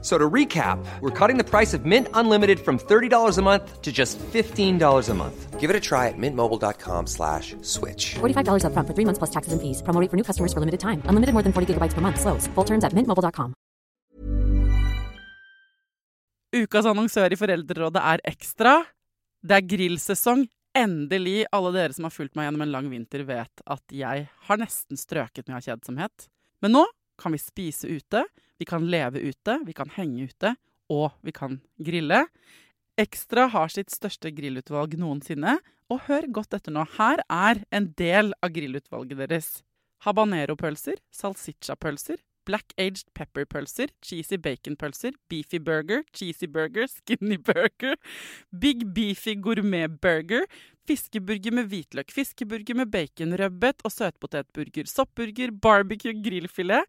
So to recap, we're cutting the price of Mint Unlimited from $30 a month to just $15 a month. Give it a try at mintmobile.com slash switch. $45 up front for three months plus taxes and fees. Promo rate for new customers for limited time. Unlimited more than 40 gigabytes per month. Slows. Full terms at mintmobile.com. Ukas annonsør i Foreldrerådet er Ekstra. Det er grillsesong. Endelig. Alle dere som har fulgt meg gjennom en lang vinter, vet at jeg har nesten strøket med av kjedsomhet. Men nå kan vi spise ute, vi kan leve ute, vi kan henge ute, og vi kan grille. Ekstra har sitt største grillutvalg noensinne, og hør godt etter nå. Her er en del av grillutvalget deres. Habanero-pølser, salsiccia-pølser, black aged pepper-pølser, cheesy bacon-pølser, beefy burger, cheesy burger, skinny burger, big beefy gourmet-burger, fiskeburger med hvitløk, fiskeburger med bacon, rødbet og søtpotetburger, soppburger, barbecue grillfilet,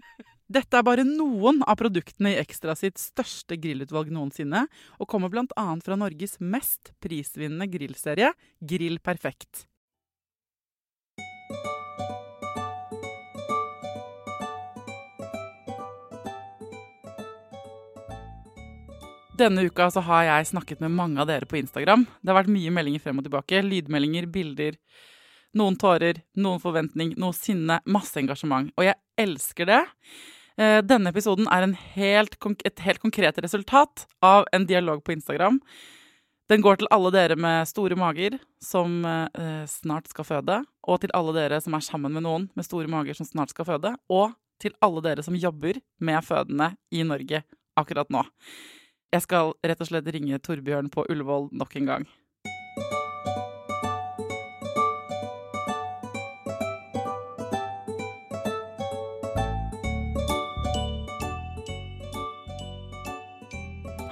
Dette er bare noen av produktene i Ekstra sitt største grillutvalg noensinne, og kommer bl.a. fra Norges mest prisvinnende grillserie, Grill Perfekt. Denne uka har jeg snakket med mange av dere på Instagram. Det har vært mye meldinger frem og tilbake. Lydmeldinger, bilder. Noen tårer, noen forventning, noe sinne, masse engasjement. Og jeg elsker det. Eh, Denne episoden er helt, et helt konkret resultat av en dialog på Instagram. Den går til alle dere med store mager som eh, snart skal føde, og til alle dere som er sammen med noen med store mager som snart skal føde, og til alle dere som jobber med fødende i Norge akkurat nå. Jeg skal rett og slett ringe Torbjørn på Ullevål nok en gang.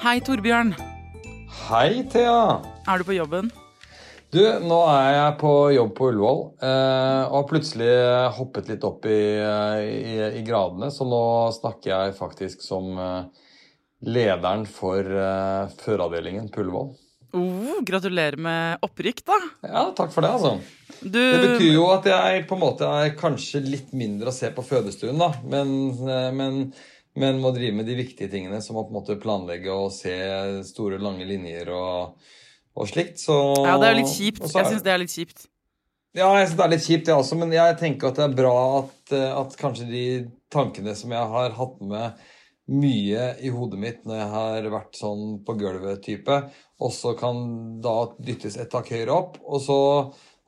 Hei, Torbjørn. Hei, Thea. Er du på jobben? Du, nå er jeg på jobb på Ullevål eh, og har plutselig hoppet litt opp i, i, i gradene, så nå snakker jeg faktisk som eh, lederen for eh, fødeavdelingen på Ullevål. Oh, gratulerer med opprykk, da. Ja, takk for det, altså. Du, Det betyr jo at jeg på en måte er kanskje litt mindre å se på fødestuen, da, men, eh, men, men må drive med de viktige tingene, som å på en måte planlegge og se store, lange linjer og, og slikt. Så, Ja, det er jo litt kjipt. Er, Jeg syns det er litt kjipt. Ja, jeg synes det er litt kjipt, det også, men jeg tenker at det er bra at, at kanskje de tankene som jeg har hatt med mye i hodet mitt når jeg har vært sånn på gulvet-type, også kan da dyttes et tak høyere opp. Og så,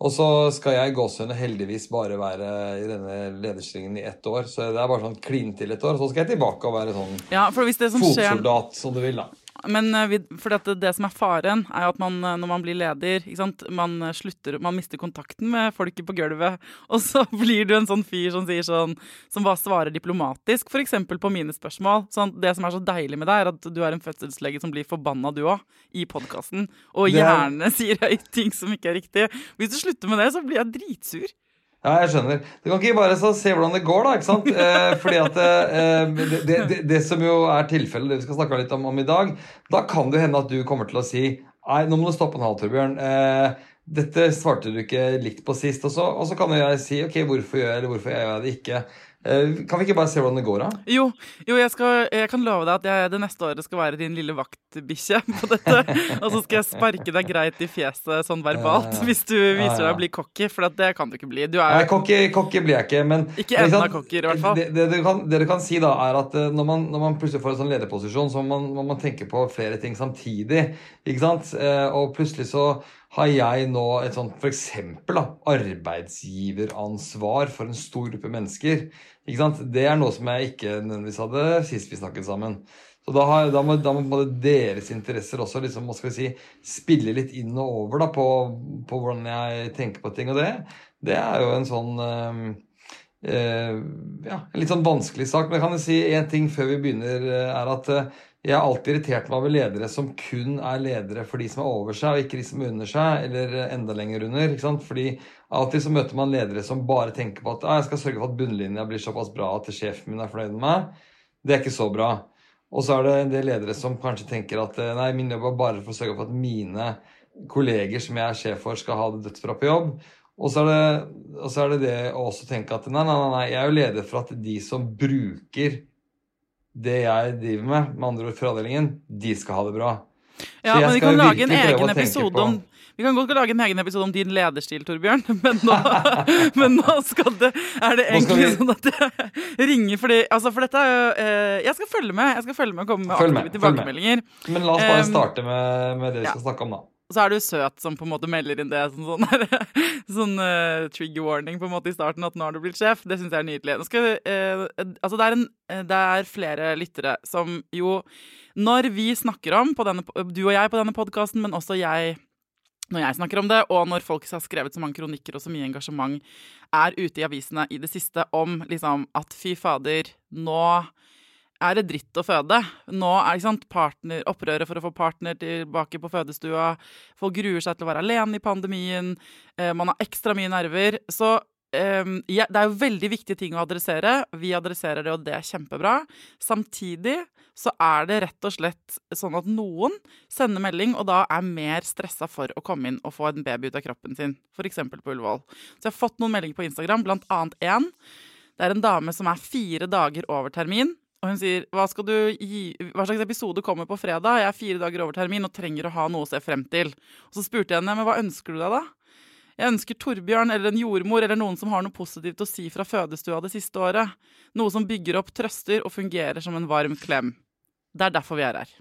og så skal jeg gåsehudene heldigvis bare være i denne lederstillingen i ett år. Så det er bare sånn klin til et år. Så skal jeg tilbake og være sånn Ja, for hvis det som skjer fotsoldat, som du vil, da. Men eh, for det, det som er faren, er at man, eh, når man blir leder? Man, eh, slutter, man mister kontakten med folket på gulvet, og så blir du en sånn fyr som sier sånn, som bare svarer diplomatisk, f.eks. på mine spørsmål. Sånn, det som er så deilig med deg, er at du er en fødselslege som blir forbanna, du òg, i podkasten, og er- gjerne sier høyt ting som ikke er riktig. Hvis du slutter med det, så blir jeg dritsur. Ja, jeg skjønner. Du kan ikke bare så se hvordan det går, da. ikke sant? Eh, fordi at eh, det, det, det, som jo er tilfellet, det vi skal snakke litt om, om i dag, da kan det hende at du kommer til å si Nei, nå må du stoppe en halv, Torbjørn. Eh, dette svarte du ikke likt på sist. Og så, og så kan jo jeg si ok, hvorfor gjør jeg det, hvorfor gjør jeg det ikke. Eh, kan vi ikke bare se hvordan det går, da? Jo, jo jeg, skal, jeg kan love deg at jeg det neste året skal være din lille vaktbikkje på dette. og så skal jeg sparke deg greit i fjeset sånn verbalt hvis du viser deg å bli cocky, for det kan du ikke bli. Du Nei, er cocky, cocky blir jeg ikke, men Ikke enda cocky, i hvert fall. Det, det, du kan, det du kan si, da, er at eh, når man, når man plutselig får en sånn lederposisjon, så må man, må man tenke på flere ting samtidig. Ikke sant? Eh, Og plutselig så har jeg nå et sånt da, arbeidsgiveransvar for en stor gruppe mennesker. Ikke sant? Det er noe som jeg ikke nødvendigvis hadde sist vi snakket sammen. Så da, har, da, må, da må deres interesser også liksom, hva skal vi si, spille litt inn og over da, på, på hvordan jeg tenker på ting. Og det, det er jo en sånn øh, øh, ja, en litt sånn vanskelig sak. Men jeg kan si én ting før vi begynner, er at jeg har alltid irritert meg over ledere som kun er ledere for de som er over seg, og ikke de som er under seg, eller enda lenger under. ikke sant? Fordi alltid så møter man ledere som bare tenker på at jeg skal sørge for at bunnlinja blir såpass bra at sjefen min er fornøyd med meg. Det er ikke så bra. Og så er det en del ledere som kanskje tenker at nei, min jobb er bare for å sørge for at mine kolleger som jeg er sjef for, skal ha det dødsbra på jobb. Og så, det, og så er det det å også tenke at nei, nei, nei, jeg er jo leder for at de som bruker det jeg driver med, med andre ord foravdelingen, de skal ha det bra. Ja, men vi kan lage en egen episode om vi kan godt lage en egen episode om din lederstil, Torbjørn, men nå, men nå skal det, er det egentlig vi... sånn at jeg ringer fordi altså For dette er jo eh, Jeg skal følge med jeg skal følge med og komme med aktive tilbakemeldinger. Men la oss bare starte med, med det vi skal snakke om, da. Og så er du søt som på en måte melder inn det som sånn, sånn, sånn uh, trigger warning på en måte i starten, at nå har du blitt sjef. Det syns jeg er nydelig. Skal, uh, altså det er, en, det er, flere lyttere som jo Når vi snakker om, denne, du og jeg på denne podkasten, men også jeg når jeg snakker om det, og når folk har skrevet så mange kronikker og så mye engasjement er ute i avisene i det siste om liksom at fy fader, nå er det dritt å føde. Nå er ikke sant, partner, opprøret for å få partner tilbake på fødestua. Folk gruer seg til å være alene i pandemien. Eh, man har ekstra mye nerver. Så eh, det er jo veldig viktige ting å adressere. Vi adresserer det, og det er kjempebra. Samtidig så er det rett og slett sånn at noen sender melding, og da er mer stressa for å komme inn og få en baby ut av kroppen sin, f.eks. på Ullevål. Så jeg har fått noen meldinger på Instagram, blant annet én. Det er en dame som er fire dager over termin, og hun sier hva, gi, hva, slags episode kommer på fredag? Jeg er fire dager over termin og trenger å ha noe å se frem til. Og så spurte jeg henne men hva ønsker du deg, da? Jeg ønsker Torbjørn eller en jordmor eller noen som har noe positivt å si fra fødestua det siste året. Noe som bygger opp, trøster og fungerer som en varm klem. Det er derfor vi er her.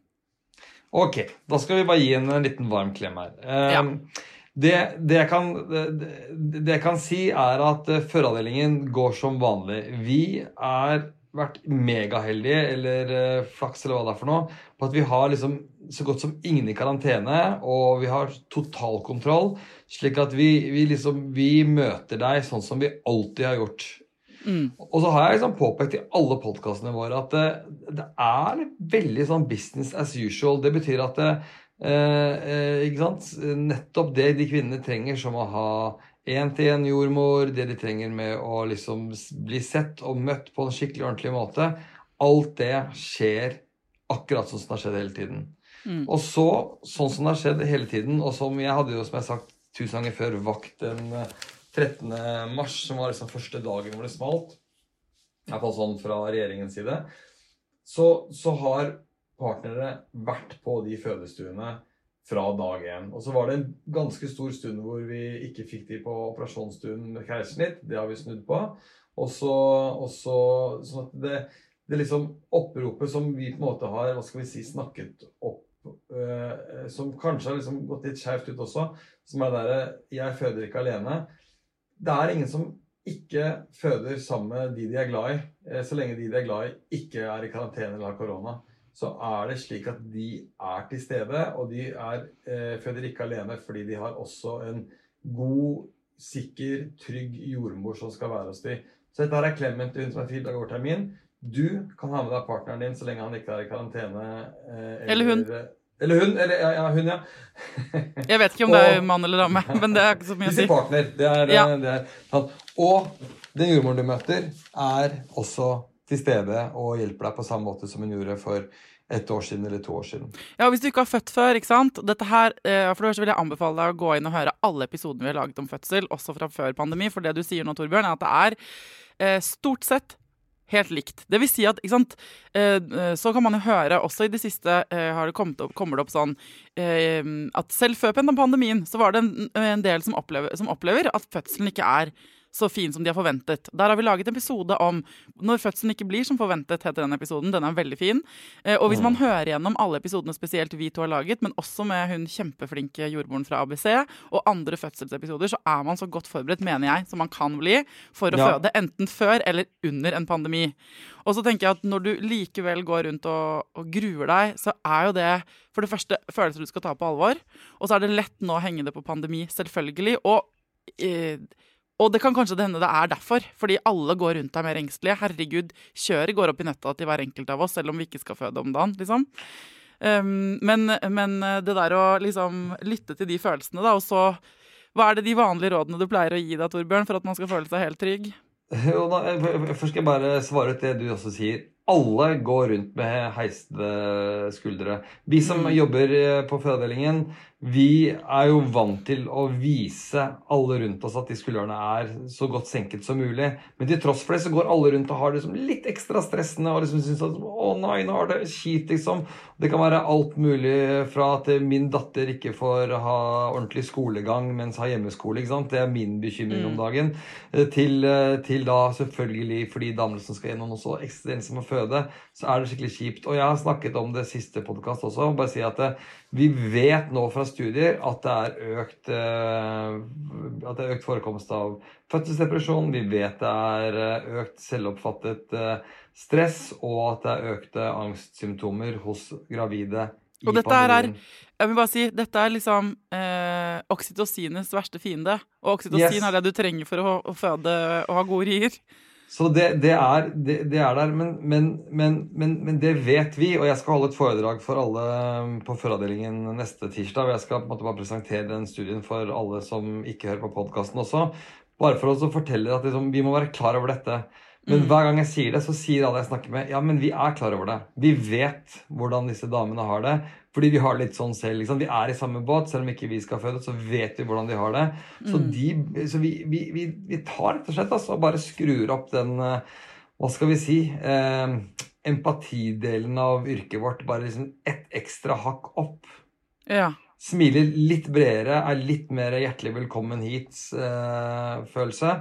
Ok, da skal vi bare gi en, en liten varm klem her. Um, ja. Det, det, jeg kan, det, det, jeg kan, si, er at uh, fødeavdelingen går som vanlig. Vi er vært megaheldige, eller uh, flaks, eller hva det er for noe, på at vi har liksom så godt som ingen i karantene, og vi har totalkontroll. Slik at vi, vi liksom Vi møter deg sånn som vi alltid har gjort. Mm. Og så har jeg liksom påpekt i alle podkastene våre at det, det, er veldig sånn business as usual. Det betyr at det, eh, eh, nettopp det de kvinnene trenger, som å ha én-til-én jordmor, det de trenger med å liksom bli sett og møtt på en skikkelig ordentlig måte. Alt det skjer akkurat sånn som det har skjedd hele tiden. Mm. Og så, sånn som det har skjedd hele tiden, og som jeg hadde jo, som jeg har sagt tusen ganger før, vakt den 13. Eh, mars, som var liksom første dagen hvor det smalt, iallfall sånn fra regjeringens side, så, så har partnere vært på de fødestuene fra dag én. Og så var det en ganske stor stund hvor vi ikke fikk de på operasjonsstuen med keisersnitt. Det har vi snudd på. Og så, sånn at det, det liksom oppropet som vi på en måte har hva skal vi si, snakket opp øh, Som kanskje har liksom gått litt skjevt ut også, som er derre 'Jeg føder ikke alene'. Det er ingen som ikke føder sammen med de de er glad i, eh, så lenge de de er glad i, ikke er i karantene eller har korona så er det slik at de er til stede, og de er eh, føder ikke alene fordi de har også en god, sikker, trygg jordmor som skal være hos dem. Så dette er Clement, hun som er fire dager over termin. Du kan ha med deg partneren din så lenge han ikke er i karantene. Eh, eller, eller hun. Eller hun. Eller ja, ja hun, ja. Jeg vet ikke om og, det er mann eller dame, men det er ikke så mye å si. partner. Det er, ja. det er, og den jordmoren du møter, er også til stede og hjelper deg på samme måte som hun gjorde for et år siden eller to år siden. Ja, Hvis du ikke har født før, ikke sant? Dette her, eh, for det vil jeg anbefale deg å gå inn og høre alle episodene vi har laget om fødsel, også fra før pandemi. For det du sier nå, Torbjørn, er at det er eh, stort sett helt likt. Det vil si at ikke sant, eh, Så kan man jo høre også i det siste det opp, kommer det opp sånn at selv før pandemien så var det en del som opplever, som opplever, at fødselen ikke er så fin som de har forventet. Der har vi laget en episode om når fødselen ikke blir som forventet, heter den episoden. Den er veldig fin. Eh, og hvis man hører gjennom alle episodene spesielt vi to har laget, men også med hun kjempeflinke jordmoren fra ABC og andre fødselsepisoder, så er man så godt forberedt, mener jeg, som man kan bli for å Ja. føde enten før eller under en pandemi. Og så tenker jeg at når du likevel går rundt og, og gruer deg, så er jo det for det første følelser du skal ta på alvor. Og så er det lett nå å henge det på pandemi, selvfølgelig. Og, eh, og det kan kanskje hende det er derfor, fordi alle går rundt er mer engstelige. Herregud, kjøret går opp i nøtta til hver enkelt av oss, selv om vi ikke skal føde om dagen, liksom. Um, men, men det der å liksom lytte til de følelsene, da, og så Hva er det de vanlige rådene du pleier å gi deg, Torbjørn, for at man skal føle seg helt trygg? Jo, da, eh, Først skal jeg bare svare ut det du også sier. Alle går rundt med heiste skuldre. Vi som jobber eh, på fødeavdelingen, vi er jo vant til å vise alle rundt oss at de skuldrene er så godt senket som mulig. Men til tross for det så går alle rundt og har det liksom litt ekstra stressende og liksom syns at å nei, nå er det kjipt, liksom. Det kan være alt mulig fra at min datter ikke får ha ordentlig skolegang mens har hjemmeskole. ikke sant? Det er min bekymring om dagen. Eh, Til, eh, til da selvfølgelig fordi som skal gjennom også eksistensen med føde, så er det skikkelig kjipt. Og jeg har snakket om det siste podkast også. bare si at eh, vi vet nå fra studier at det er økt, eh, at det er økt forekomst av fødselsdepresjon. Vi vet det er eh, økt selvoppfattet eh, stress, og at det er økte angstsymptomer hos gravide. Og dette er. Jeg vil bare si, Dette er liksom eh, oksytocinets verste fiende. Og oksytocin Yes. er det du trenger for å, å føde og ha gode rier. Så det, det, er, det, det er der, men, men, men, men, det vet vi. Og jeg skal holde et foredrag for alle um, på fødeavdelingen neste tirsdag. og Jeg skal på en måte bare presentere den studien for alle som ikke hører på podkasten også. Bare for å fortelle at liksom, vi må være klar over dette. Men hver gang jeg sier det, så sier alle jeg snakker med, ja, men vi er klar over det. Vi vet hvordan disse damene har det. Fordi vi har det litt sånn selv. Liksom. Vi er i samme båt, selv om ikke vi skal føde, så vet vi hvordan de har det. Så, de, så vi, vi, vi, vi tar rett og slett altså, og bare skrur opp den eh, Hva skal vi si? Eh, empatidelen av yrket vårt bare liksom ett ekstra hakk opp. Ja. Smiler litt bredere, er litt mer hjertelig velkommen hit-følelse.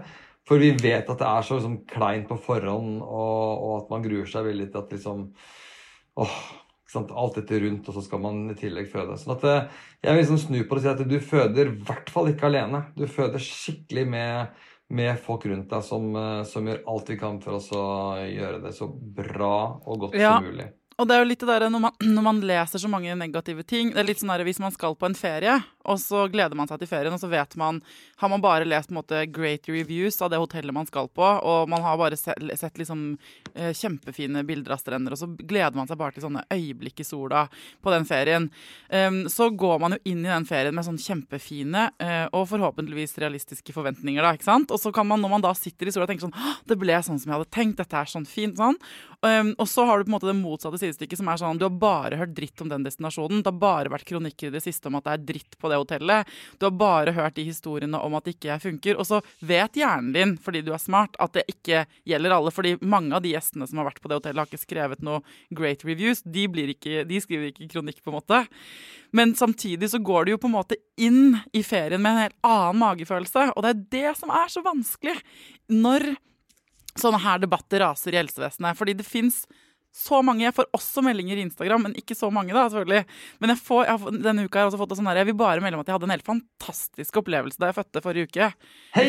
For vi vet at det er så liksom, kleint på forhånd, og, og at man gruer seg veldig til at liksom åh? Alt dette rundt, og så skal man i tillegg føde. Sånn at eh, Jeg vil liksom snu på det og si at du føder i hvert fall ikke alene. Du føder skikkelig med, med folk rundt deg som, eh, som gjør alt vi kan for oss å gjøre det så bra og godt Ja. som mulig. Og det er jo litt det der når man, når man leser så mange negative ting Det er litt sånn der hvis man skal på en ferie, og så gleder man seg til ferien, og så vet man Har man bare lest på en måte great reviews av det hotellet man skal på, og man har bare sett, sett liksom eh, kjempefine bilder av strender, og så gleder man seg bare til sånne øyeblikk i sola på den ferien, Em, så går man jo inn i den ferien med sånn kjempefine eh, og forhåpentligvis realistiske forventninger, da, ikke sant? Og så kan man, når man da sitter i sola og tenker sånn Det ble sånn som jeg hadde tenkt, dette er sånn fint, sånn. Um, og så har du på en måte det motsatte sidestykket, som er sånn du har bare hørt dritt om den destinasjonen. Det har bare vært kronikker i det siste om at det er dritt på det hotellet. Du har bare hørt de historiene om at det ikke funker. Og så vet hjernen din, fordi du er smart, at det ikke gjelder alle. Fordi mange av de gjestene som har vært på det hotellet, har ikke skrevet noe great reviews. De, ikke, de skriver ikke kronikk, på en måte. Men samtidig så går du jo på en måte inn i ferien med en helt annen magefølelse. Og det er det som er så vanskelig. Når sånne her debatter raser i helsevesenet. Fordi det fins så mange. Jeg får også meldinger i Instagram, men ikke så mange, da, selvfølgelig. Men jeg får, jeg har, denne uka har jeg også fått det sånn her, jeg vil bare melde om at jeg hadde en helt fantastisk opplevelse da jeg fødte forrige uke. Hei!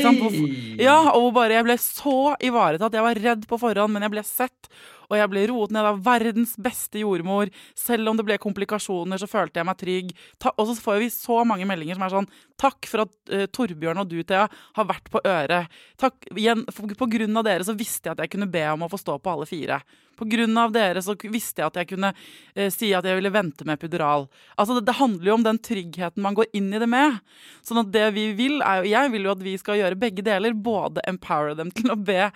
Ja, og bare jeg ble så ivaretatt. Jeg var redd på forhånd, men jeg ble sett. Og jeg ble roet ned av verdens beste jordmor. Selv om det ble komplikasjoner, så følte jeg meg trygg. Ta, og så får vi så mange meldinger som er sånn Takk for at uh, Torbjørn og du, Thea, har vært på øret. Takk, igjen, for, på grunn av dere så visste jeg at jeg kunne be om å få stå på alle fire. På grunn av dere så visste jeg at jeg kunne uh, si at jeg ville vente med epidural. Altså, det, det handler jo om den tryggheten man går inn i det med. Sånn at det vi vil, er jo Jeg vil jo at vi skal gjøre begge deler. Både empower dem til å be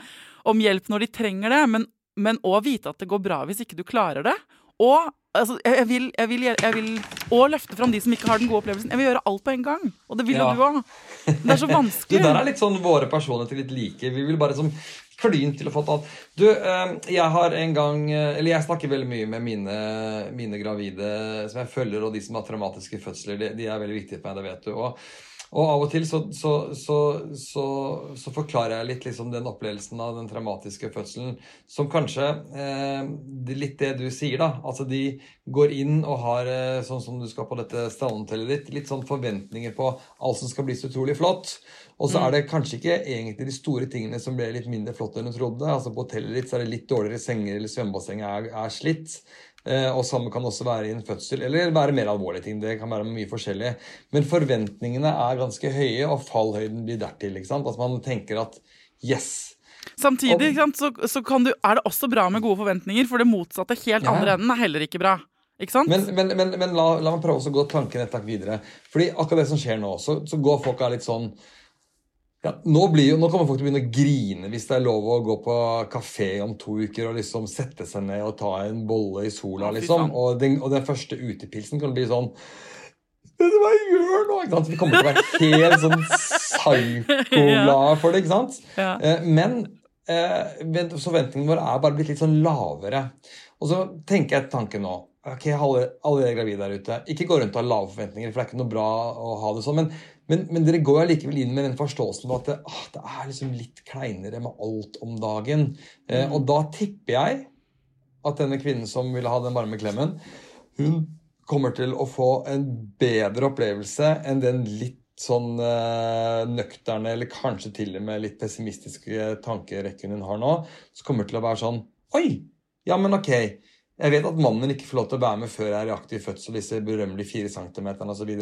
om hjelp når de trenger det, men men òg vite at det går bra hvis ikke du klarer det. Og altså, jeg, vil, jeg, vil, jeg vil og løfte fram de som ikke har den gode opplevelsen. Jeg vil gjøre alt på en gang. Og det vil jo Ja. du òg. Det er så Det vanskelig. der er litt sånn våre personligheter litt like. Vi vil bare som klyn til å få alt. Du, eh, jeg har en gang eh, Eller jeg snakker veldig mye med mine, mine gravide som jeg følger, og de som har traumatiske fødsler. De, de er veldig viktige for meg, det vet du. Og, Og av og til så, så, så, så, så forklarer jeg litt liksom den opplevelsen av den traumatiske fødselen som kanskje eh, Litt det du sier, da. Altså de går inn og har, eh, sånn som du skal på dette strandhotellet ditt, litt sånn forventninger på alt som skal bli så utrolig flott. Og så er det kanskje ikke egentlig de store tingene som ble litt mindre flott enn du trodde. Altså På hotellet ditt så er det litt dårligere senger, eller svømmebassenget er, er slitt. Eh, og samme kan også være i en fødsel, eller være mer alvorlige ting. Det kan være mye forskjellig. Men forventningene er ganske høye, og fallhøyden blir dertil. ikke sant? At man tenker at yes. Samtidig ikke sant, så, så kan du, er det også bra med gode forventninger, for det motsatte, helt Ja. andre enden, er heller ikke bra. Ikke sant? Men, men, men, men la, la meg prøve å gå tanken et takk videre. Fordi akkurat det som skjer nå, så, så går folk av litt sånn ja, nå, blir nå kommer folk til å begynne å grine hvis det er lov å gå på kafé om to uker og liksom sette seg ned og ta en bolle i sola, liksom. Og den, og den første utepilsen kan bli sånn Vet du hva jeg gjør nå? Ikke sant? Vi kommer til å være helt sånn psyko-glade for det, ikke sant? Ja. Eh, Men eh, vent- forventningene våre er bare blitt litt sånn lavere. Og så tenker jeg tanken nå Ok, alle, alle dere gravide der ute, ikke gå rundt og ha lave forventninger, for det er ikke noe bra å ha det sånn. Men, men, men dere går allikevel inn med den forståelsen at det, ah, det er liksom litt kleinere med alt om dagen. Eh, og da tipper jeg at denne kvinnen som ville ha den varme klemmen, hun kommer til å få en bedre opplevelse enn den litt sånn eh, nøkterne, eller kanskje til og med litt pessimistiske tankerekken hun har nå, som kommer til å være sånn Oi! Ja, men ok. Jeg vet at mannen ikke får lov til å være med før jeg er i aktiv fødsel, disse berømmelige fire centimeterne osv.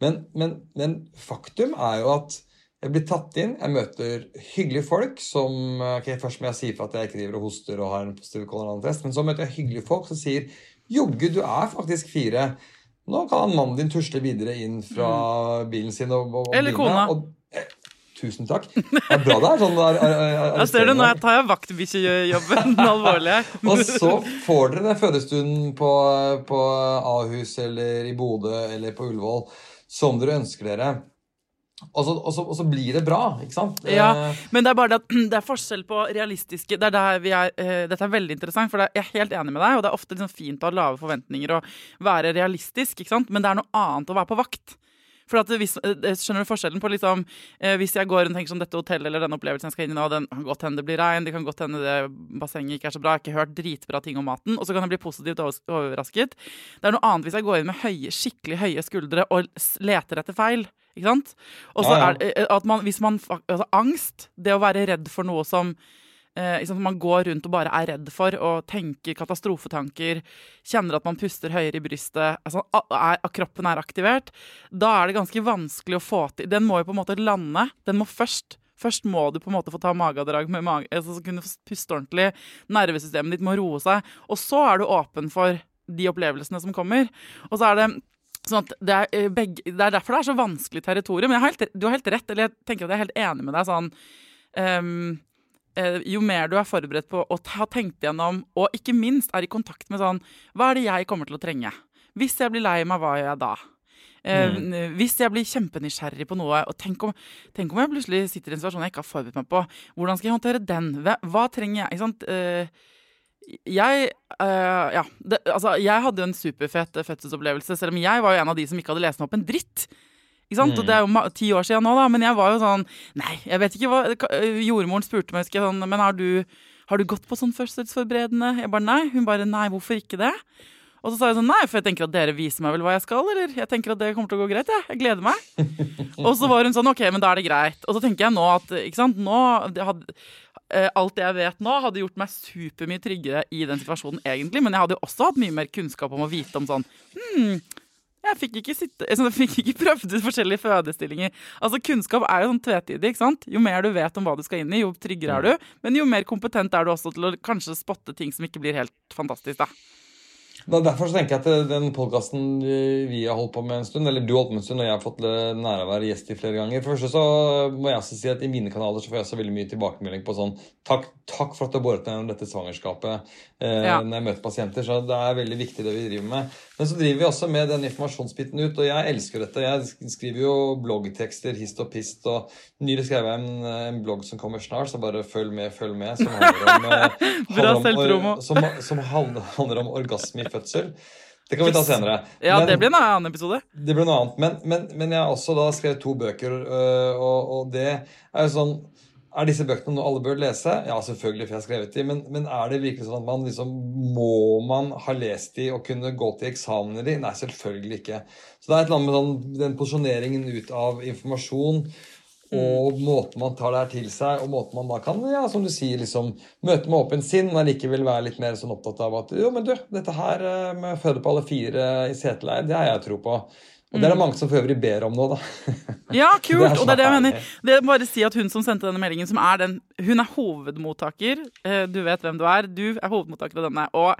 Men, men, men faktum er jo at jeg blir tatt inn, jeg møter hyggelige folk som ok, Først må jeg si for at jeg ikke driver og hoster og har en positiv koronatest, men så møter jeg hyggelige folk som sier Jogge, du er faktisk fire. Nå kan mannen din tusle videre inn fra bilen sin og, og, og Eller kona. Og, tusen takk. Det er bra det er sånn der, er, er, er ser du, nå tar jeg vaktbikkjejobben den alvorlige. Og så får dere den fødestunden på, på Ahus eller i Bodø eller på Ullevål som dere ønsker dere. Og så, og, så, og så blir det bra, ikke sant? Ja, Eh, men det er bare det at det er forskjell på realistiske det er er, uh, Dette er veldig interessant, for det er, jeg er helt enig med deg. Og det er ofte liksom fint å ha lave forventninger og være realistisk, ikke sant? men det er noe annet å være på vakt. For at hvis, eh, Skjønner du forskjellen på liksom, eh, hvis jeg går og tenker sånn dette hotellet eller den opplevelsen jeg skal inn i nå, den kan godt hende det blir regn, det kan godt hende det bassenget ikke er så bra, jeg har ikke hørt dritbra ting om maten, og så kan jeg bli positivt overrasket. Det er noe annet hvis jeg går inn med høye, skikkelig høye skuldre og leter etter feil. Ikke sant? Og så Ja, ja. er eh, at man, hvis man altså, Angst, det å være redd for noe som man går rundt og bare er redd for og tenker katastrofetanker, kjenner at man puster høyere i brystet, altså, er, kroppen er aktivert, da er det ganske vanskelig å få til Den må jo på en måte lande. Den må først Først må du på en måte få ta magedrag med mage, altså, så kunne puste ordentlig. Nervesystemet ditt må roe seg. Og så er du åpen for de opplevelsene som kommer. Og så er det Sånn at det, er, eh, begge, det er derfor det er så vanskelig territorium. Men har helt, du har helt rett, eller jeg tenker at jeg er helt enig med deg sånn eh, Jo mer du er forberedt på å har tenkt igjennom, og ikke minst er i kontakt med sånn Hva er det jeg kommer til å trenge? Hvis jeg blir lei meg, hva gjør jeg da? Eh, Hvis jeg blir kjempenysgjerrig på noe, og tenk om, tenk om jeg plutselig sitter i en situasjon jeg ikke har forberedt meg på, hvordan skal jeg håndtere den? Hva, hva trenger jeg? Ikke sant? Eh, jeg eh, Ja. Det, altså, jeg hadde jo en superfet eh, fødselsopplevelse, selv om jeg var jo en av de som ikke hadde lest meg opp en dritt. Ikke sant? Og det er jo ti år siden nå, da, men jeg var jo sånn Nei, jeg vet ikke hva Jordmoren spurte meg, sånn Men har du, har du gått på sånn fødselsforberedende? Jeg bare nei. Hun bare nei, hvorfor ikke det? Og så sa jeg sånn nei, for jeg tenker at dere viser meg vel hva jeg skal, eller? Jeg tenker at det kommer til å gå greit, jeg. Jeg gleder meg. Og så var hun sånn OK, men da er det greit. Og så tenker jeg nå at ikke sant, nå hadde, eh, Alt det jeg vet nå, hadde gjort meg supermye tryggere i den situasjonen, egentlig. Men jeg hadde jo også hatt mye mer kunnskap om å vite om sånn Hm, jeg fikk ikke sitte Jeg fikk ikke prøvd ut forskjellige fødestillinger. Altså, Kunnskap er jo sånn tvetydig. ikke sant? Jo mer du vet om hva du skal inn i, jo tryggere er du. Men jo mer kompetent er du også til å kanskje spotte ting som ikke blir helt fantastisk. da. Derfor så tenker jeg at eh, den podkasten vi har holdt på med en stund, eller du har holdt på med en stund, og jeg har fått nære å være gjest i flere ganger For det første så må jeg også si at i mine kanaler så får jeg så veldig mye tilbakemelding på sånn Takk, takk for at du har båret gjennom dette svangerskapet eh, Ja. når jeg møter pasienter. Så det er veldig viktig det vi driver med. Men så driver vi også med den informasjonsbiten ut, og jeg elsker dette. Jeg skriver jo bloggtekster hist og pist, og nylig skrev jeg en, en blogg som kommer snart, så bare følg med, følg med. Som handler om, eh, handler om, som, som handler, om orgasme fødsel. Det kan vi ta senere. Ja, Men- det blir en annen episode. Det blir noe annet. Men, men, men jeg har også da skrevet to bøker, øh, og, og det er jo sånn Er disse bøkene noe alle bør lese? Ja, selvfølgelig, for jeg har skrevet de. Men, men er det virkelig sånn at man liksom Må man ha lest de og kunne gå til eksamen i de? Nei, selvfølgelig ikke. Så det er et eller annet med sånn, den posisjoneringen ut av informasjon. Og måten man tar det her til seg, og måten man da kan ja, som du sier, liksom, møte med åpent sinn, men likevel være litt mer sånn opptatt av at jo, men du, dette her eh, med å føde på alle fire i seteleie, det har jeg tro på. Og det er det mange som for øvrig ber om nå, da. Ja, kult! det og det er det jeg mener. Det er bare å si at Hun som sendte denne meldingen, som er den Hun er hovedmottaker. Eh, Du vet hvem du er. Du er hovedmottaker av denne. Og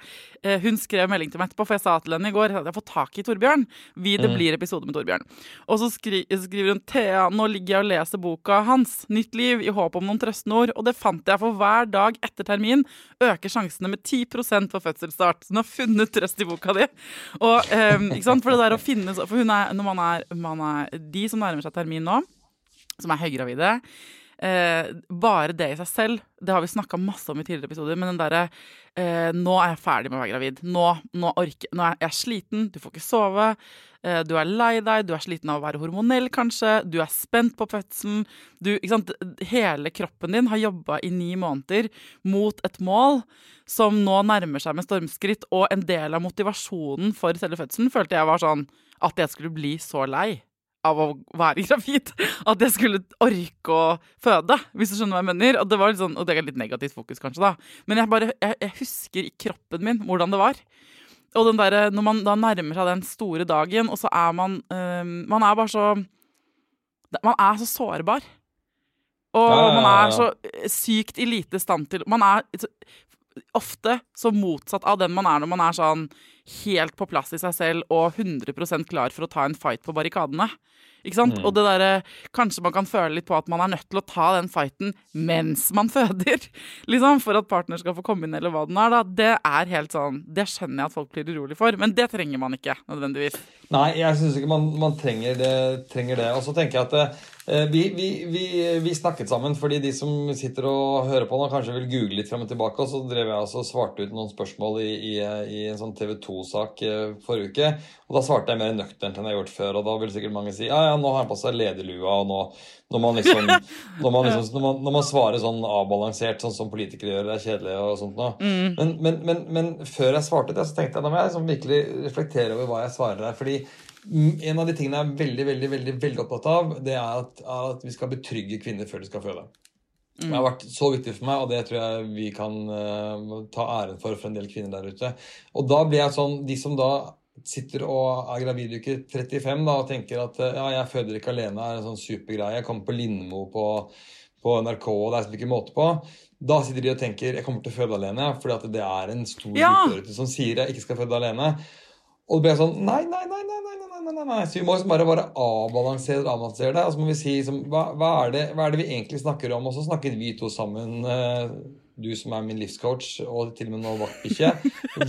eh, hun skrev melding til meg etterpå, for jeg sa til henne i går at jeg har fått tak i Torbjørn. Vi, Mm. det blir episode med Torbjørn. Og så skri, skriver hun Thea, nå ligger jeg og leser boka hans, Nytt liv, i håp om noen trøstende ord. Og det fant jeg, for hver dag etter termin øker sjansene med 10% for fødselsstart. Så hun har funnet trøst i boka di. Og, eh, ikke sant? For det der å finne For hun er, når man er, man er De som nærmer seg termin nå, som er høygravide eh, Bare det i seg selv, det har vi snakka masse om i tidligere episoder, men den derre eh, Nå er jeg ferdig med å være gravid. Nå, nå, orker, nå er jeg sliten, du får ikke sove. eh, Du er lei deg, du er sliten av å være hormonell, kanskje. Du er spent på fødselen. Du? Hele kroppen din har jobba i ni måneder mot et mål som nå nærmer seg med stormskritt. Og en del av motivasjonen for selve fødselen følte jeg var sånn at jeg skulle bli så lei av å være gravid. At jeg skulle orke å føde, hvis du skjønner hva jeg mener. Og det, var litt sånn, og det er litt negativt fokus, kanskje, da. Men jeg bare, jeg, jeg husker i kroppen min hvordan det var. Og den der, når man da nærmer seg den store dagen, og så er man øh, Man er bare så Man er så sårbar. Og man er så eh, sykt i lite stand til Man er ofte så motsatt av den man er når man er sånn helt på plass i seg selv og 100% klar for å ta en fight på barrikadene. Ikke sant? Mm. Og det derre Kanskje man kan føle litt på at man er nødt til å ta den fighten mens man føder. Liksom, For at partner skal få komme inn, eller hva den er. da Det er helt sånn Det skjønner jeg at folk blir urolig for, men det trenger man ikke nødvendigvis. Nei, jeg syns ikke man, man trenger, det, trenger det. Og så tenker jeg at eh, vi, vi, vi, vi snakket sammen, fordi de som sitter og hører på nå, kanskje vil google litt frem og tilbake. Og så drev jeg også og svarte ut noen spørsmål i, i, i en sånn TV 2-sak eh, forrige uke. Og da svarte jeg mer nøkternt enn jeg har gjort før. Og da vil sikkert mange si ja, ja, nå har han på seg lederlua, og nå når man liksom, når man, liksom når, man, når man svarer sånn avbalansert, sånn som politikere gjør, det er kjedelig og sånt noe. Men, men, men, men før jeg svarte det, så tenkte jeg da må jeg liksom virkelig reflektere over hva jeg svarer der. fordi mm, en av de tingene jeg er veldig veldig, veldig, veldig opptatt av, det er at, at vi skal betrygge kvinner før de skal føde. Det har vært så viktig for meg, og det tror jeg vi kan uh, ta æren for for en del kvinner der ute. Og da blir jeg sånn De som da sitter og er gravid uke 35 da, og tenker at eh, ja, jeg føder ikke alene, er en sånn supergreie. Jeg kommer på Lindmo på, på NRK, og det er ikke måte på. Da sitter de og tenker jeg kommer til å føde alene, fordi at det er en stor Ja. som sier jeg ikke skal føde alene. Og det blir sånn Nei, nei, nei, nei, nei, nei, nei, nei, nei. Så vi må liksom bare, bare avbalansere avbalansere det. Og så må vi si liksom, hva, hva, er det, hva er det vi egentlig snakker om? Og så snakket vi to sammen, eh, du som er min livscoach, og til og med nå vaktbikkje.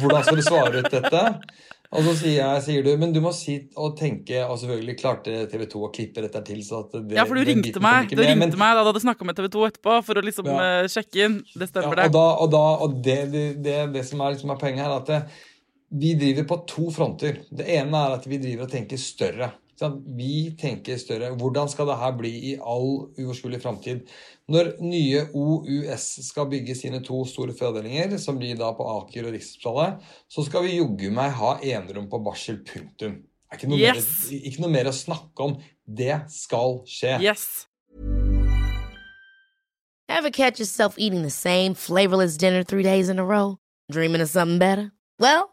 Hvordan skal du svare ut dette? Og så sier jeg, sier du, men du må si og tenke Og selvfølgelig klarte TV 2 å klippe dette til. så at det, Ja, for du ringte meg Du med, ringte men- meg da du hadde snakka med TV 2 etterpå, for å liksom Ja. eh, sjekke inn. Det stemmer, Ja, og det. da, og da, og det, det, det, det som er, liksom er poenget her, er at det, vi driver på to fronter. Det ene er at vi driver og tenker større. Vi tenker større. Hvordan skal det her bli i all uoverskuelig framtid? Når nye OUS skal bygge sine to store fødeavdelinger, som blir da på Aker og Rikshospitalet, så skal vi joggu meg ha enerom på barsel. Punktum. Det er ikke noe, Yes. mer, ikke noe mer å snakke om. Det skal skje. Yes. Ever catch yourself eating the same flavorless dinner three days in a row? Dreaming of something better? Well,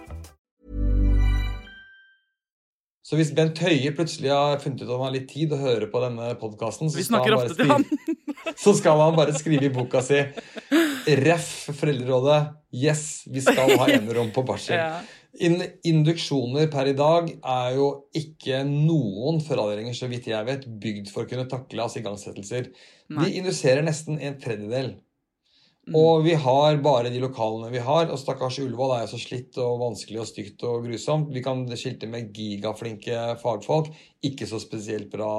Så hvis Bent Høie plutselig har funnet ut at han har litt tid å høre på denne podkasten, så, så skal han bare skrive i boka si Ref. Foreldrerådet. Yes, vi skal ha enerom på barsel. Ja. In induksjoner per i dag er jo ikke noen fødeavdelinger, så vidt jeg vet, bygd for å kunne takle altså igangsettelser. Nei. De induserer nesten en tredjedel. Mm. Og vi har bare de lokalene vi har. Og stakkars Ullevål er jo så slitt og vanskelig og stygt og grusomt. Vi kan skilte med gigaflinke fagfolk. Ikke så spesielt bra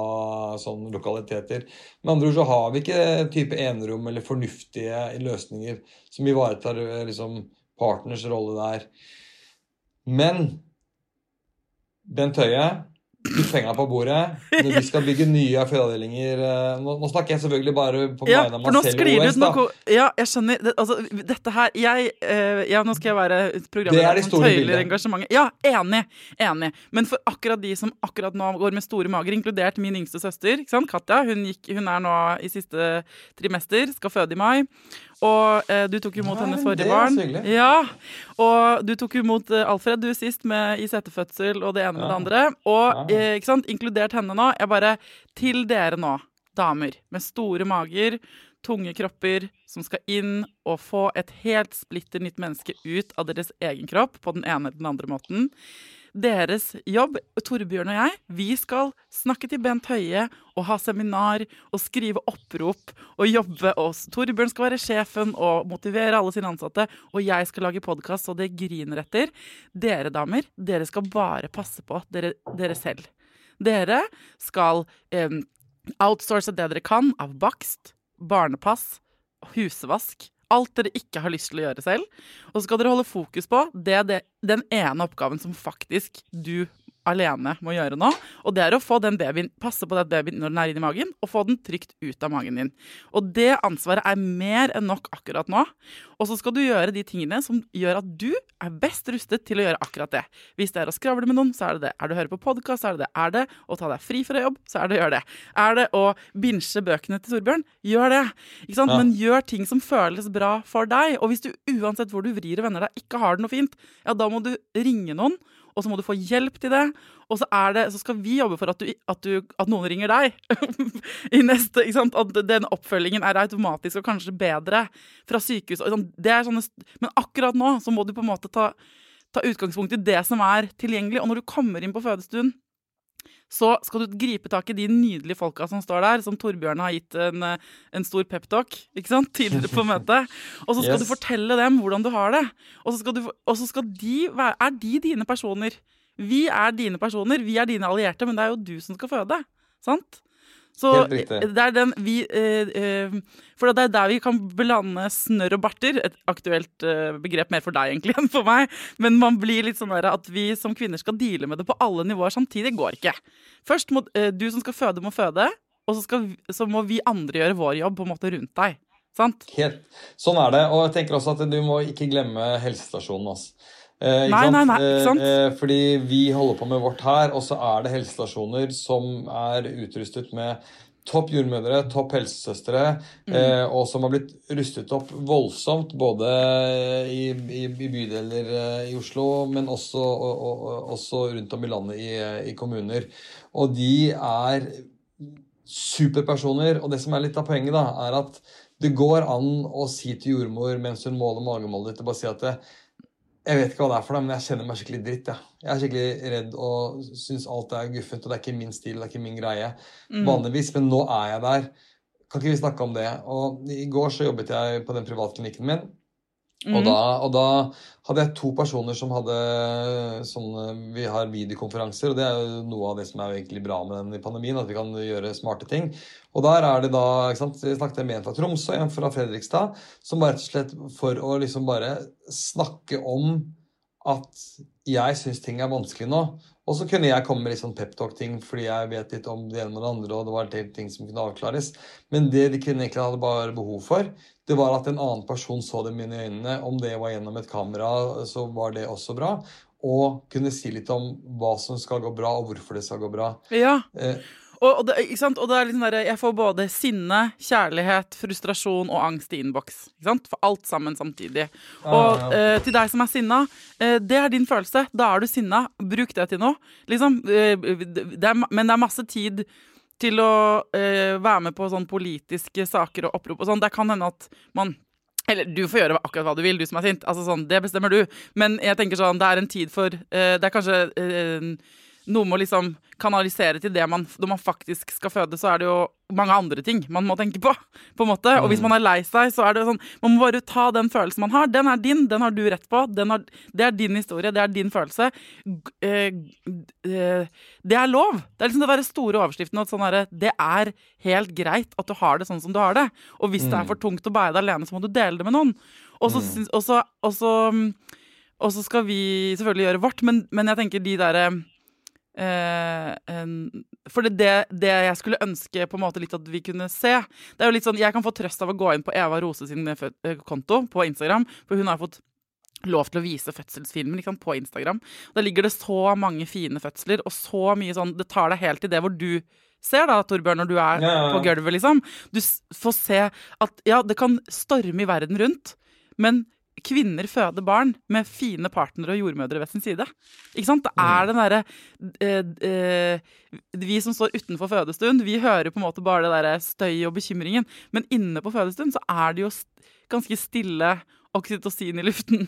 sånn lokaliteter. Med andre ord så har vi ikke type enerom eller fornuftige løsninger som ivaretar eh, liksom, partners rolle der. Men Bent Høie, putt penger på bordet. Når vi skal bygge nye fødeavdelinger eh, nå, nå snakker jeg selvfølgelig bare på Ja, vegne av meg selv Marcel OS. da. Ja, jeg skjønner. Det, altså, dette her jeg, eh, ja, Nå skal jeg være Det er programleder det som store tøyler engasjementet. Ja, enig. Enig. Men for akkurat de som akkurat nå går med store mager, inkludert min yngste søster? Katja, hun, gikk, hun er nå i siste trimester, skal føde i mai. Og eh, du tok imot Nei, hennes forrige barn. Ja, og du tok imot eh, Alfred du sist med i setefødsel og det ene med det andre. Og Ja. eh, ikke sant, inkludert henne nå. Jeg bare Til dere nå, damer med store mager, tunge kropper, som skal inn og få et helt splitter nytt menneske ut av deres egen kropp på den ene eller den andre måten. Deres jobb, Torbjørn og jeg, vi skal snakke til Bent Høie og ha seminar og skrive opprop og jobbe oss. Torbjørn skal være sjefen og motivere alle sine ansatte, og jeg skal lage podkast så det griner etter. Dere damer, dere skal bare passe på dere, dere selv. Dere skal eh, outsource det dere kan av bakst, barnepass, husvask. Alt dere ikke har lyst til å gjøre selv. Og så skal dere holde fokus på det, det, den ene oppgaven som faktisk du alene må gjøre nå. Og det er å få den babyen, passe på den babyen når den er inni magen, og få den trygt ut av magen din. Og det ansvaret er mer enn nok akkurat nå. Og så skal du gjøre de tingene som gjør at du er best rustet til å gjøre akkurat det. Hvis det er å skravle med noen, så er det det. Er det å høre på podkast, så er det det. Er det å ta deg fri fra jobb, så er det å gjøre det. Er det å binsje bøkene til Torbjørn, gjør det. Ikke sant? Ja. Men gjør ting som føles bra for deg. Og hvis du uansett hvor du vrir og vender deg, ikke har det noe fint, ja, da må du ringe noen. Og så må du få hjelp til det. Og så, det, så skal vi jobbe for at, du, at, du, at noen ringer deg i neste. At den oppfølgingen er automatisk og kanskje bedre fra sykehus. og. Det sånne, men akkurat nå så må du på en måte ta, ta utgangspunkt i det som er tilgjengelig. Og når du kommer inn på fødestuen, så skal du gripe tak i de nydelige folka som står der, som Torbjørn har gitt en, eh, en stor peptalk tidligere på møtet. Og så skal Yes. du fortelle dem hvordan du har det. Og så skal, du, og så skal de være Er de dine personer? Vi er dine personer, vi er dine allierte, men det er jo du som skal føde. Sant? Så det er den vi eh, eh, For det er der vi kan blande snørr og barter. Et aktuelt eh, begrep mer for deg egentlig enn for meg. Men man blir litt sånn at vi som kvinner skal deale med det på alle nivåer samtidig. går ikke. Først må eh, du som skal føde, må føde. Og så, skal, vi- så må vi andre gjøre vår jobb på en måte rundt deg. Sant? Helt. Sånn er det. Og jeg tenker også at du må ikke glemme helsestasjonen. Altså. Eh, Nei, nei, nei, ikke sant? Eh, eh, fordi vi holder på med vårt her, og så er det helsestasjoner som er utrustet med topp jordmødre, topp helsesøstre, Mm. eh, og som har blitt rustet opp voldsomt både i, i, i bydeler eh, i Oslo, men også, og, og, og, også rundt om i landet i, i kommuner. Og de er superpersoner. Og det som er litt av poenget, da, er at det går an å si til jordmor mens hun måler magemålet ditt, og bare si at det, jeg vet ikke hva det er for deg, men jeg kjenner meg skikkelig dritt. Ja. Jeg er skikkelig redd og syns alt er guffent, og det er ikke min stil, det er ikke min greie. Mm. Vanligvis, men nå er jeg der. Kan ikke vi snakke om det? Og I går så jobbet jeg på den privatklinikken min. Og, Mhm. da, og da hadde jeg to personer som hadde sånne Vi har videokonferanser, og det er jo noe av det som er egentlig bra med den i pandemien, at vi kan gjøre smarte ting. Og der er det da ikke sant, Jeg snakket med en fra Tromsø og en fra Fredrikstad, som bare rett og slett for å liksom bare snakke om at jeg syns ting er vanskelig nå. Og så kunne jeg komme med litt sånn peptalk-ting fordi jeg vet litt om det ene og det andre, og det var en del ting som kunne avklares. Men det de kvinnene egentlig hadde bare behov for, det var at en annen person så dem inn i øynene. Om det var gjennom et kamera, så var det også bra. Og kunne si litt om hva som skal gå bra, og hvorfor det skal gå bra. Ja. Eh, Og, og, det, ikke sant? og det er liksom der, jeg får både sinne, kjærlighet, frustrasjon og angst i innboks. For alt sammen samtidig. Og ja. eh, til deg som er sinna, eh, det er din følelse. Da er du sinna. Bruk det til noe. Liksom, eh, det er, men det er masse tid til å eh, være med på sånn politiske saker og opprop og sånn. Det kan hende at man eller du får gjøre akkurat hva du vil, du som er sint. Altså sånn, Det bestemmer du. Men jeg tenker sånn, det er en tid for Det er kanskje noe med å liksom kanalisere til det man Når man faktisk skal føde, så er det jo mange andre ting man må tenke på. på en måte. Og hvis man er lei seg, så er det sånn Man må bare ta den følelsen man har. Den er din, den har du rett på. Den har, det er din historie, det er din følelse. Eh, eh, det er lov. Det er liksom det derre store overskriften at sånn herre Det er helt greit at du har det sånn som du har det. Og hvis det er for tungt å bære det alene, så må du dele det med noen. Mm, og så skal vi selvfølgelig gjøre vårt, men, men jeg tenker de derre eh, en- For det, det, jeg skulle ønske på en måte litt at vi kunne se Det er jo litt sånn, Jeg kan få trøst av å gå inn på Eva Rose sin eh, eh, konto på Instagram, for hun har fått lov til å vise fødselsfilmen liksom, på Instagram. Der ligger det så mange fine fødsler, og så mye sånn Det tar deg helt til det hvor du ser, da, Torbjørn, når du er ja. på gulvet, liksom. Du får se at ja, det kan storme i verden rundt, men kvinner føder barn med fine partnere og jordmødre ved sin side. Ikke sant? Det er den derre eh, eh, Vi som står utenfor fødestund, vi hører på en måte bare det derre støy og bekymringen. Men inne på fødestund så er det jo ganske stille oksytocin i luften.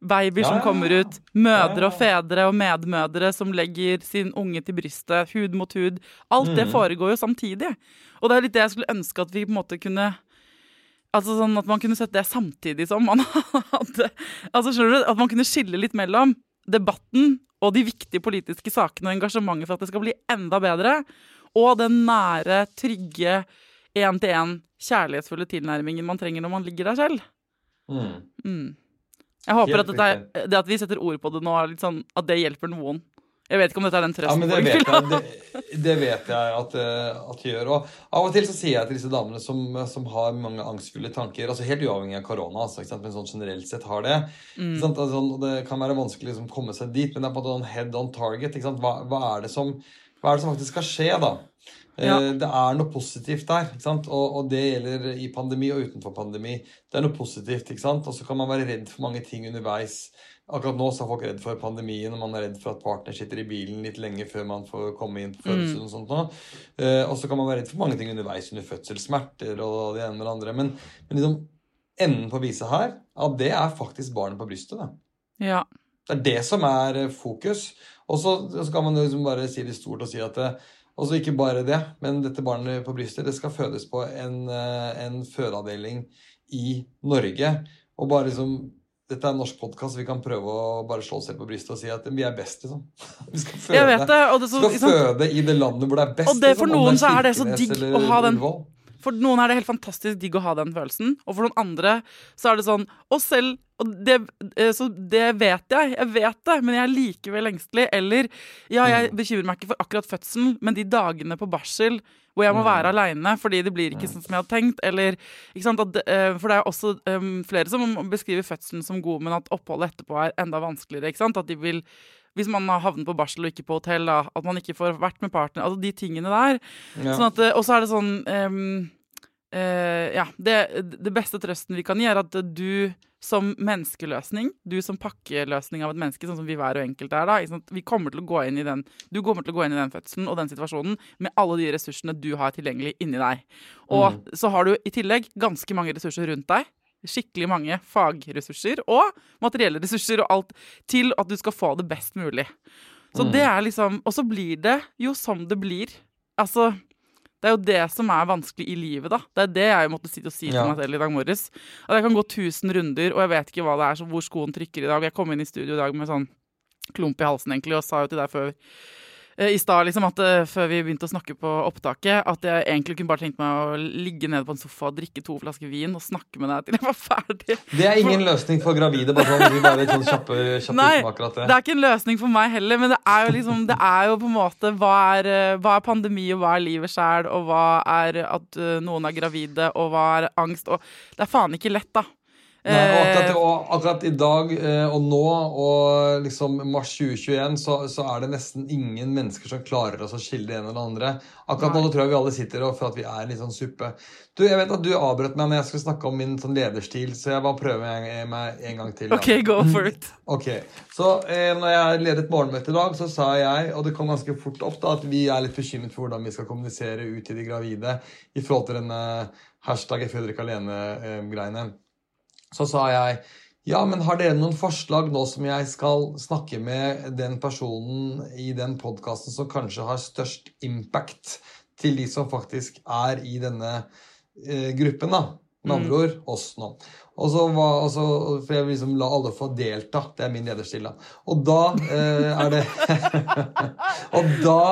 Babyer som kommer ut. Mødre og fedre og medmødre som legger sin unge til brystet. Hud mot hud. Alt det Mhm. foregår jo samtidig. Og det er litt det jeg skulle ønske at vi på en måte kunne Altså sånn At man kunne sett det samtidig som man hadde Altså skjønner du? At man kunne skille litt mellom debatten og de viktige politiske sakene og engasjementet for at det skal bli enda bedre, og den nære, trygge, én-til-én, kjærlighetsfulle tilnærmingen man trenger når man ligger der selv. mm. Mm. Jeg håper at dette det at vi setter ord på det nå, er litt sånn, at det hjelper noen. Jeg vet ikke om dette er den trøsten. Ja, men det vet jeg, det, det vet jeg at, eh, at de gjør. Og av og til så sier jeg til disse damene som, som har mange angstfulle tanker, altså helt uavhengig av korona, altså, men sånn generelt sett har det Mm. sant, altså, Det kan være vanskelig å liksom, komme seg dit, men det er på en måte head on target. Hva, hva, er det som, hva er det som faktisk skal skje, da? Eh, Ja. Det er noe positivt der, ikke sant? Og, og det gjelder i pandemi og utenfor pandemi. Det er noe positivt, ikke sant? Og så kan man være redd for mange ting underveis. Akkurat nå så er folk redd for pandemien, og man er redd for at partner sitter i bilen litt lenge før man får komme inn på fødselen og sånt nå. Eh, og så kan man være redd for mange ting underveis under fødsel, smerter og det ene med det andre. Men, men liksom, enden på viset her, ja, det er faktisk barnet på brystet, da. Ja. Det er det som er eh, fokus. Og så, kan man liksom bare si det stort og si at det, og ikke bare det, men dette barnet på brystet det skal fødes på en, eh, en fødeavdeling i Norge. Og bare liksom Dette er en norsk podkast, vi kan prøve å bare slå oss selv på brystet og si at vi er best, liksom. Vi skal føde, det. Det så, skal føde i det landet hvor det er best. Og det for liksom, om noen så er det så digg å ha den-. For noen er det helt fantastisk digg å ha den følelsen, og for noen andre så er det sånn Og selv og det, eh, Så det vet jeg, jeg vet det, men jeg er likevel engstelig. Eller ja, jeg Mm. bekymrer meg ikke for akkurat fødselen, men de dagene på barsel hvor jeg må Mm. være aleine fordi det blir ikke sånn som jeg hadde tenkt. Eller, at, eh, for det er også um, flere som beskriver fødselen som god, men at oppholdet etterpå er enda vanskeligere. At de vil hvis man har havnet på barsel og ikke på hotell, da, at man ikke får vært med partner. Altså de tingene der. Ja. Sånn at, og så er det sånn ehm, eh, Ja, det, det beste trøsten vi kan gi, er at du som menneskeløsning, du som pakkeløsning av et menneske, sånn som vi hver og enkelt er, da, vi kommer til å gå inn i den Du kommer til å gå inn i den fødselen og den situasjonen med alle de ressursene du har tilgjengelig inni deg. Og så har du i tillegg ganske mange ressurser rundt deg. Skikkelig mange fagressurser og materielle ressurser og alt til at du skal få det best mulig. Så det er liksom Og så blir det jo som det blir. Altså Det er jo det som er vanskelig i livet, da. Det er det jeg måtte sitte og si til Ja. meg selv i dag morges. At jeg kan gå 1000 runder, og jeg vet ikke hva det er, så hvor skoen trykker i dag. Jeg kom inn i studio i dag med sånn klump i halsen, egentlig, og sa jo til deg før i stad, liksom, at eh, før vi begynte å snakke på opptaket, at jeg egentlig kunne bare tenkt meg å ligge nede på en sofa og drikke to flasker vin og snakke med deg til jeg var ferdig. Det er ingen løsning for gravide. bare sånn, vi bare sånn kjappe, kjappe Nei, det. det er ikke en løsning for meg heller, men det er jo liksom Det er jo på en måte Hva er, eh, hva er pandemi, og hva er livet sjæl, og hva er at eh, noen er gravide, og hva er angst, og Det er faen ikke lett, da. Nei, og akkurat, Eh, og akkurat i dag eh, og nå og liksom mars 2021 så, så er det nesten ingen mennesker som klarer oss å skille det ene eller det andre. Akkurat nå tror jeg vi alle sitter og for at vi er en litt sånn suppe. Du, Jeg vet at du avbrøt meg når jeg skulle snakke om min sånn lederstil, så jeg bare prøver meg, meg en gang til. Ja. OK, go for it. Ok, Så eh, når jeg ledet morgenmøte i dag, så sa jeg, og det kom ganske fort opp, da, at vi er litt bekymret for hvordan vi skal kommunisere ut til de gravide i forhold til denne hashtag 'jeg føder ikke alene'-greiene. Så sa jeg ja, men har dere noen forslag nå som jeg skal snakke med den personen i den podkasten som kanskje har størst impact til de som faktisk er i denne eh, gruppen, da? Med andre ord oss nå. Og så var, og så, for jeg vil liksom la alle få delta. Det er min lederstil. da. Og da eh, er det Og da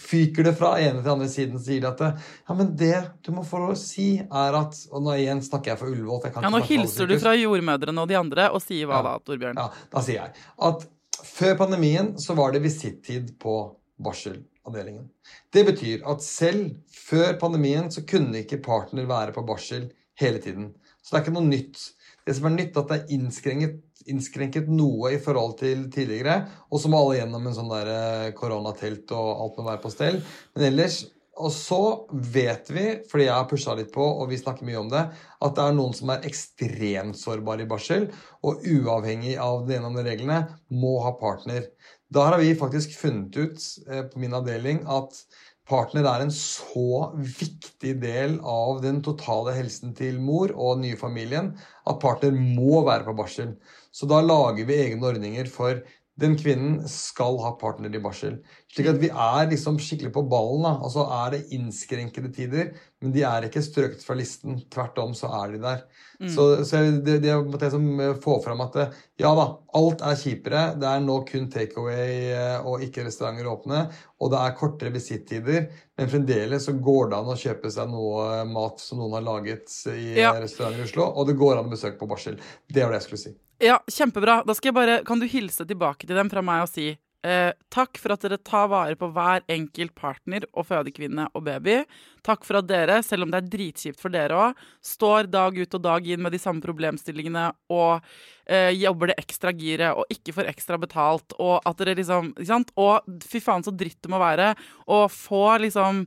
fyker det fra ene til andre siden og sier at ja, men det du må få lov å si, er at Og nå igjen snakker jeg for Ullevål. jeg kan Ja, Nå hilser du fra jordmødrene og de andre, og sier hva Ja. da, Torbjørn? Ja, da sier jeg at før pandemien så var det visittid på barselavdelingen. Det betyr at selv før pandemien så kunne ikke partner være på barsel hele tiden. Så det er ikke noe nytt. Det som er nytt, er at det er innskrenket, innskrenket noe i forhold til tidligere, og så må alle gjennom en sånn der eh, koronatelt og alt må være på stell. Men ellers og så vet vi, fordi jeg har pusha litt på, og vi snakker mye om det, at det er noen som er ekstremt sårbare i barsel, og uavhengig av de gjennom reglene, må ha partner. Da har vi faktisk funnet ut eh, på min avdeling at partner er en så viktig del av den totale helsen til mor og den nye familien at partner må være på barsel. Så da lager vi egne ordninger for den kvinnen skal ha partner i barsel. Slik at vi er liksom skikkelig på ballen. da. Altså er det innskrenkede tider, men de er ikke strøket fra listen. Tvert om så er de der. Så, så jeg- det, det måtte jeg som får få fram at det, ja da, alt er kjipere. Det er nå kun takeaway eh, og ikke restauranter åpne. Og det er kortere visittider, men fremdeles så går det an å kjøpe seg noe eh, mat som noen har laget i Ja. eh, restauranter i Oslo, og det går an å besøke på barsel. Det var det jeg skulle si. Ja, kjempebra. Da skal jeg bare, Kan du hilse tilbake til dem fra meg og si eh, takk for at dere tar vare på hver enkelt partner og fødekvinne og baby. Takk for at dere, selv om det er dritkjipt for dere òg, står dag ut og dag inn med de samme problemstillingene og eh, jobber det ekstra giret og ikke får ekstra betalt, og at dere liksom Ikke sant? Og fy faen så dritt det må være å få liksom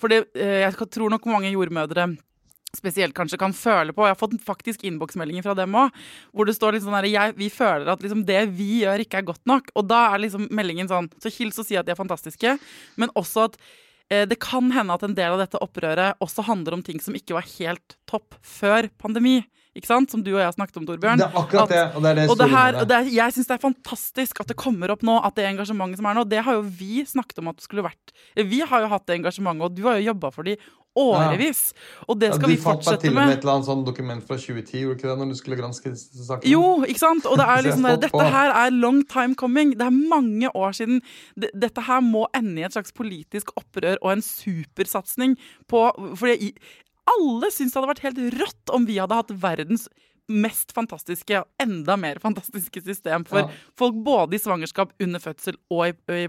For eh, jeg tror nok mange jordmødre spesielt kanskje kan føle på. Jeg har fått faktisk innboksmeldinger fra dem òg, hvor det står litt sånn her jeg, Vi føler at liksom det vi gjør, ikke er godt nok. Og da er liksom meldingen sånn Så hils og si at de er fantastiske, men også at eh, det kan hende at en del av dette opprøret også handler om ting som ikke var helt topp før pandemi. Ikke sant? Som du og jeg har snakket om, Torbjørn. Det er akkurat det, og det er det og det her, og det er, jeg syns det er fantastisk at det kommer opp nå, at det engasjementet som er nå, det har jo vi snakket om at det skulle vært Vi har jo hatt det engasjementet, og du har jo jobba for det i årevis. Og det Ja, skal du vi fant meg fant til og med med. et eller annet sånn dokument fra 2010, gjorde ikke det, når du skulle granske disse sakene? Jo, ikke sant? Og det er liksom er der, Dette her er long time coming. Det er mange år siden. Dette her må ende i et slags politisk opprør og en supersatsing på Fordi alle syns det hadde vært helt rått om vi hadde hatt verdens mest fantastiske og enda mer fantastiske system for Ja. folk både i svangerskap, under fødsel og i, i,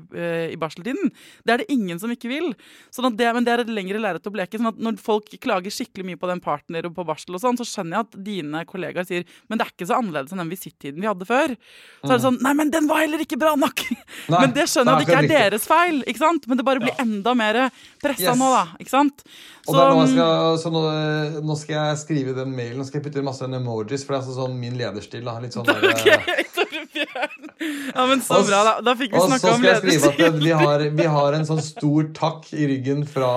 i barseltiden. Det er det ingen som ikke vil. Sånn det, men det er et lengre lerret å bleke. sånn at Når folk klager skikkelig mye på den partner og på barsel, og sånn, så skjønner jeg at dine kollegaer sier men det er ikke så annerledes enn den visittiden vi hadde før. Så er det sånn Nei, men den var heller ikke bra nok! Nei, men det skjønner jeg at det ikke er riktig. deres feil, ikke sant? Men det bare blir enda mer pressa Yes. nå, da. Ikke sant? Og det er nå, skal, så nå, nå skal jeg skrive den mailen Nå skal jeg putte masse emojis, for det er sånn, sånn min lederstil. Da. Litt sånn der, Ok, Torbjørn. Ja, men så Og bra, da. Da fikk vi snakka om lederstil. Og så skal jeg skrive at vi har, vi har en sånn stor takk i ryggen fra,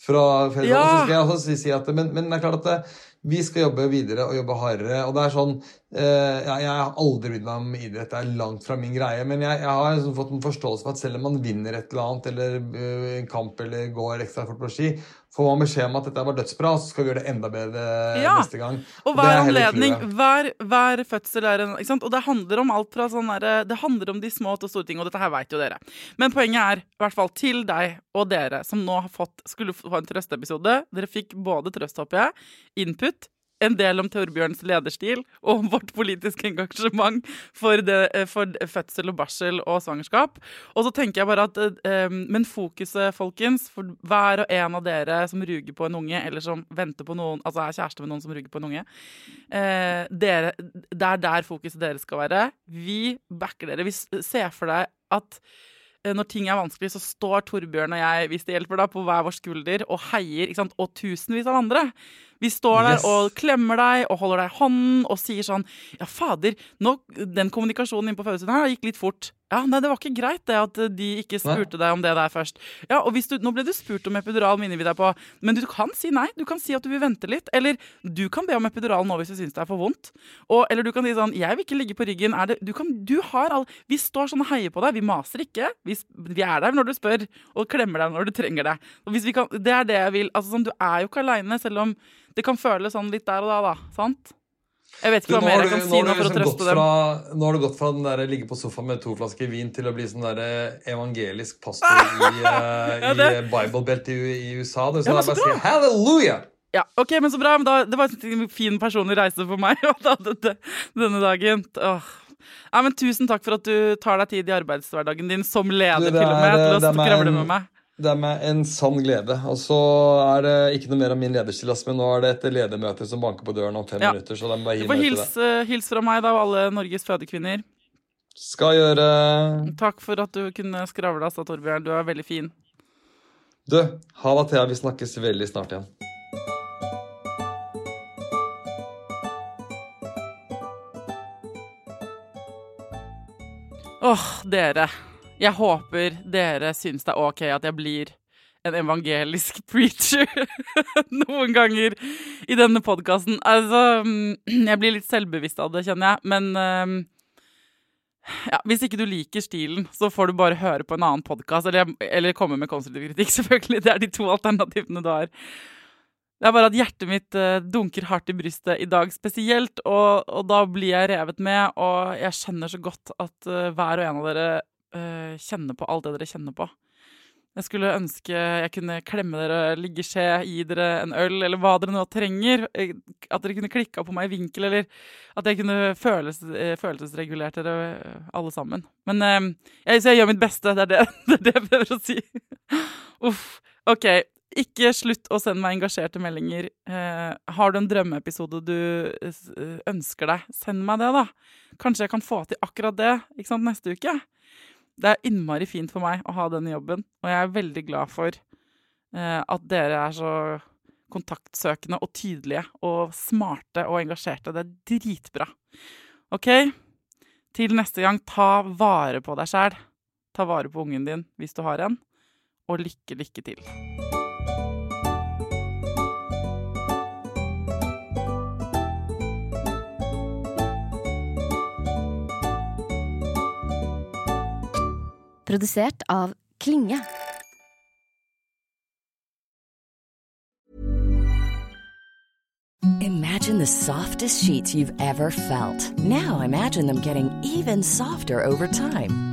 fra Fedreland. Ja. Så skal jeg også si, si at men, men det er klart at det, vi skal jobbe videre og jobbe hardere. Og det er sånn eh, jeg, Jeg har aldri brydd meg om idrett, det er langt fra min greie. Men jeg, jeg har liksom fått en forståelse for at selv om man vinner et eller annet, eller uh, en kamp eller går ekstra fort på ski, får man beskjed om at dette var dødsbra, så skal vi gjøre det enda bedre Ja. neste gang. Og hver er anledning, hver, hver fødsel er en ikke sant? Og det handler om alt fra sånn derre Det handler om de små til store ting, og dette her veit jo dere. Men poenget er, i hvert fall til deg og dere som nå har fått skulle få en trøsteepisode Dere fikk både trøst, håper jeg, input, en del om Torbjørns lederstil og om vårt politiske engasjement for, det, eh, for fødsel og barsel og svangerskap. Og så tenker jeg bare at eh, Men fokuset, folkens, for hver og en av dere som ruger på en unge, eller som venter på noen, altså er kjæreste med noen som ruger på en unge, eh, dere, det er der fokuset deres skal være. Vi backer dere. Vi ser for deg at når ting er vanskelig, så står Torbjørn og jeg, hvis det hjelper, da, på hver vår skulder og heier, ikke sant? og tusenvis av andre. Vi står der Yes. og klemmer deg og holder deg i hånden og sier sånn Ja, fader, nå, den kommunikasjonen inne på fødesiden her gikk litt fort. Ja, nei, det var ikke greit det at de ikke Nei. spurte deg om det der først. Ja, og hvis du, Nå ble du spurt om epidural, minner vi deg på, men du kan si nei. Du kan si at du vil vente litt. Eller du kan be om epidural nå hvis du syns det er for vondt. Og, eller du kan si sånn Jeg vil ikke ligge på ryggen. Er det, du, kan, du har all Vi står sånn og heier på deg. Vi maser ikke. Vi, vi er der når du spør, og klemmer deg når du trenger det. Og hvis vi kan, det er det jeg vil. Altså, sånn, du er jo ikke aleine, selv om det kan føles sånn litt der og da, da. Sant? Jeg vet ikke hva mer jeg kan si nå for å liksom trøste dem. fra, nå har du gått fra den der ligge på sofaen med to flasker vin til å bli sånn der evangelisk pastor i, eh, Ja, i Bible-belt i, i USA. Det, så Ja, det er bare å si halleluja! Ja, ok, men så bra. Men da, det var en fin personlig reise for meg da, dette, denne dagen. Åh. Ja, men tusen takk for at du tar deg tid i arbeidshverdagen din som leder Du, det til og er- med, til er å skravle med meg. Det er meg en sann glede. Og så er det ikke noe mer av min lederstil, men nå er det et ledermøte som banker på døren om fem Ja. minutter. Så de bare Du får til hils, det. eh, hils fra meg da, og alle Norges fødekvinner. Skal gjøre Takk for at du kunne skravle, altså, Torbjørn. Du er veldig fin. Du, ha det, Thea. Vi snakkes veldig snart igjen. Åh, dere. Jeg håper dere syns det er ok at jeg blir en evangelisk preacher noen ganger i denne podkasten. Altså, mm, jeg blir litt selvbevisst av det, kjenner jeg. Men ehm, ja, hvis ikke du liker stilen, så får du bare høre på en annen podkast. Eller, eller komme med konstruktiv kritikk, selvfølgelig. Det er de to alternativene du har. Det er bare at hjertet mitt eh, dunker hardt i brystet i dag spesielt, og, og da blir jeg revet med, og jeg skjønner så godt at eh, hver og en av dere eh, kjenner på alt det dere kjenner på. Jeg skulle ønske jeg kunne klemme dere, ligge skje, gi dere en øl, eller hva dere nå trenger. Eh, At dere kunne klikka på meg i vinkel, eller at jeg kunne føles, eh, følelsesregulert dere alle sammen. Men jeg, jeg gjør mitt beste, det er det, det, er det jeg prøver å si. Uff. OK. Ikke slutt å sende meg engasjerte meldinger. Har du en drømmeepisode du ønsker deg, send meg det, da. Kanskje jeg kan få til akkurat det ikke sant, neste uke. Det er innmari fint for meg å ha denne jobben, og jeg er veldig glad for eh, at dere er så kontaktsøkende og tydelige og smarte og engasjerte. Det er dritbra. OK? Til neste gang, ta vare på deg sjæl. Ta vare på ungen din hvis du har en, og lykke, lykke til. Produsert av Klinge. Imagine the softest sheets you've ever felt. Now imagine them getting even softer over time.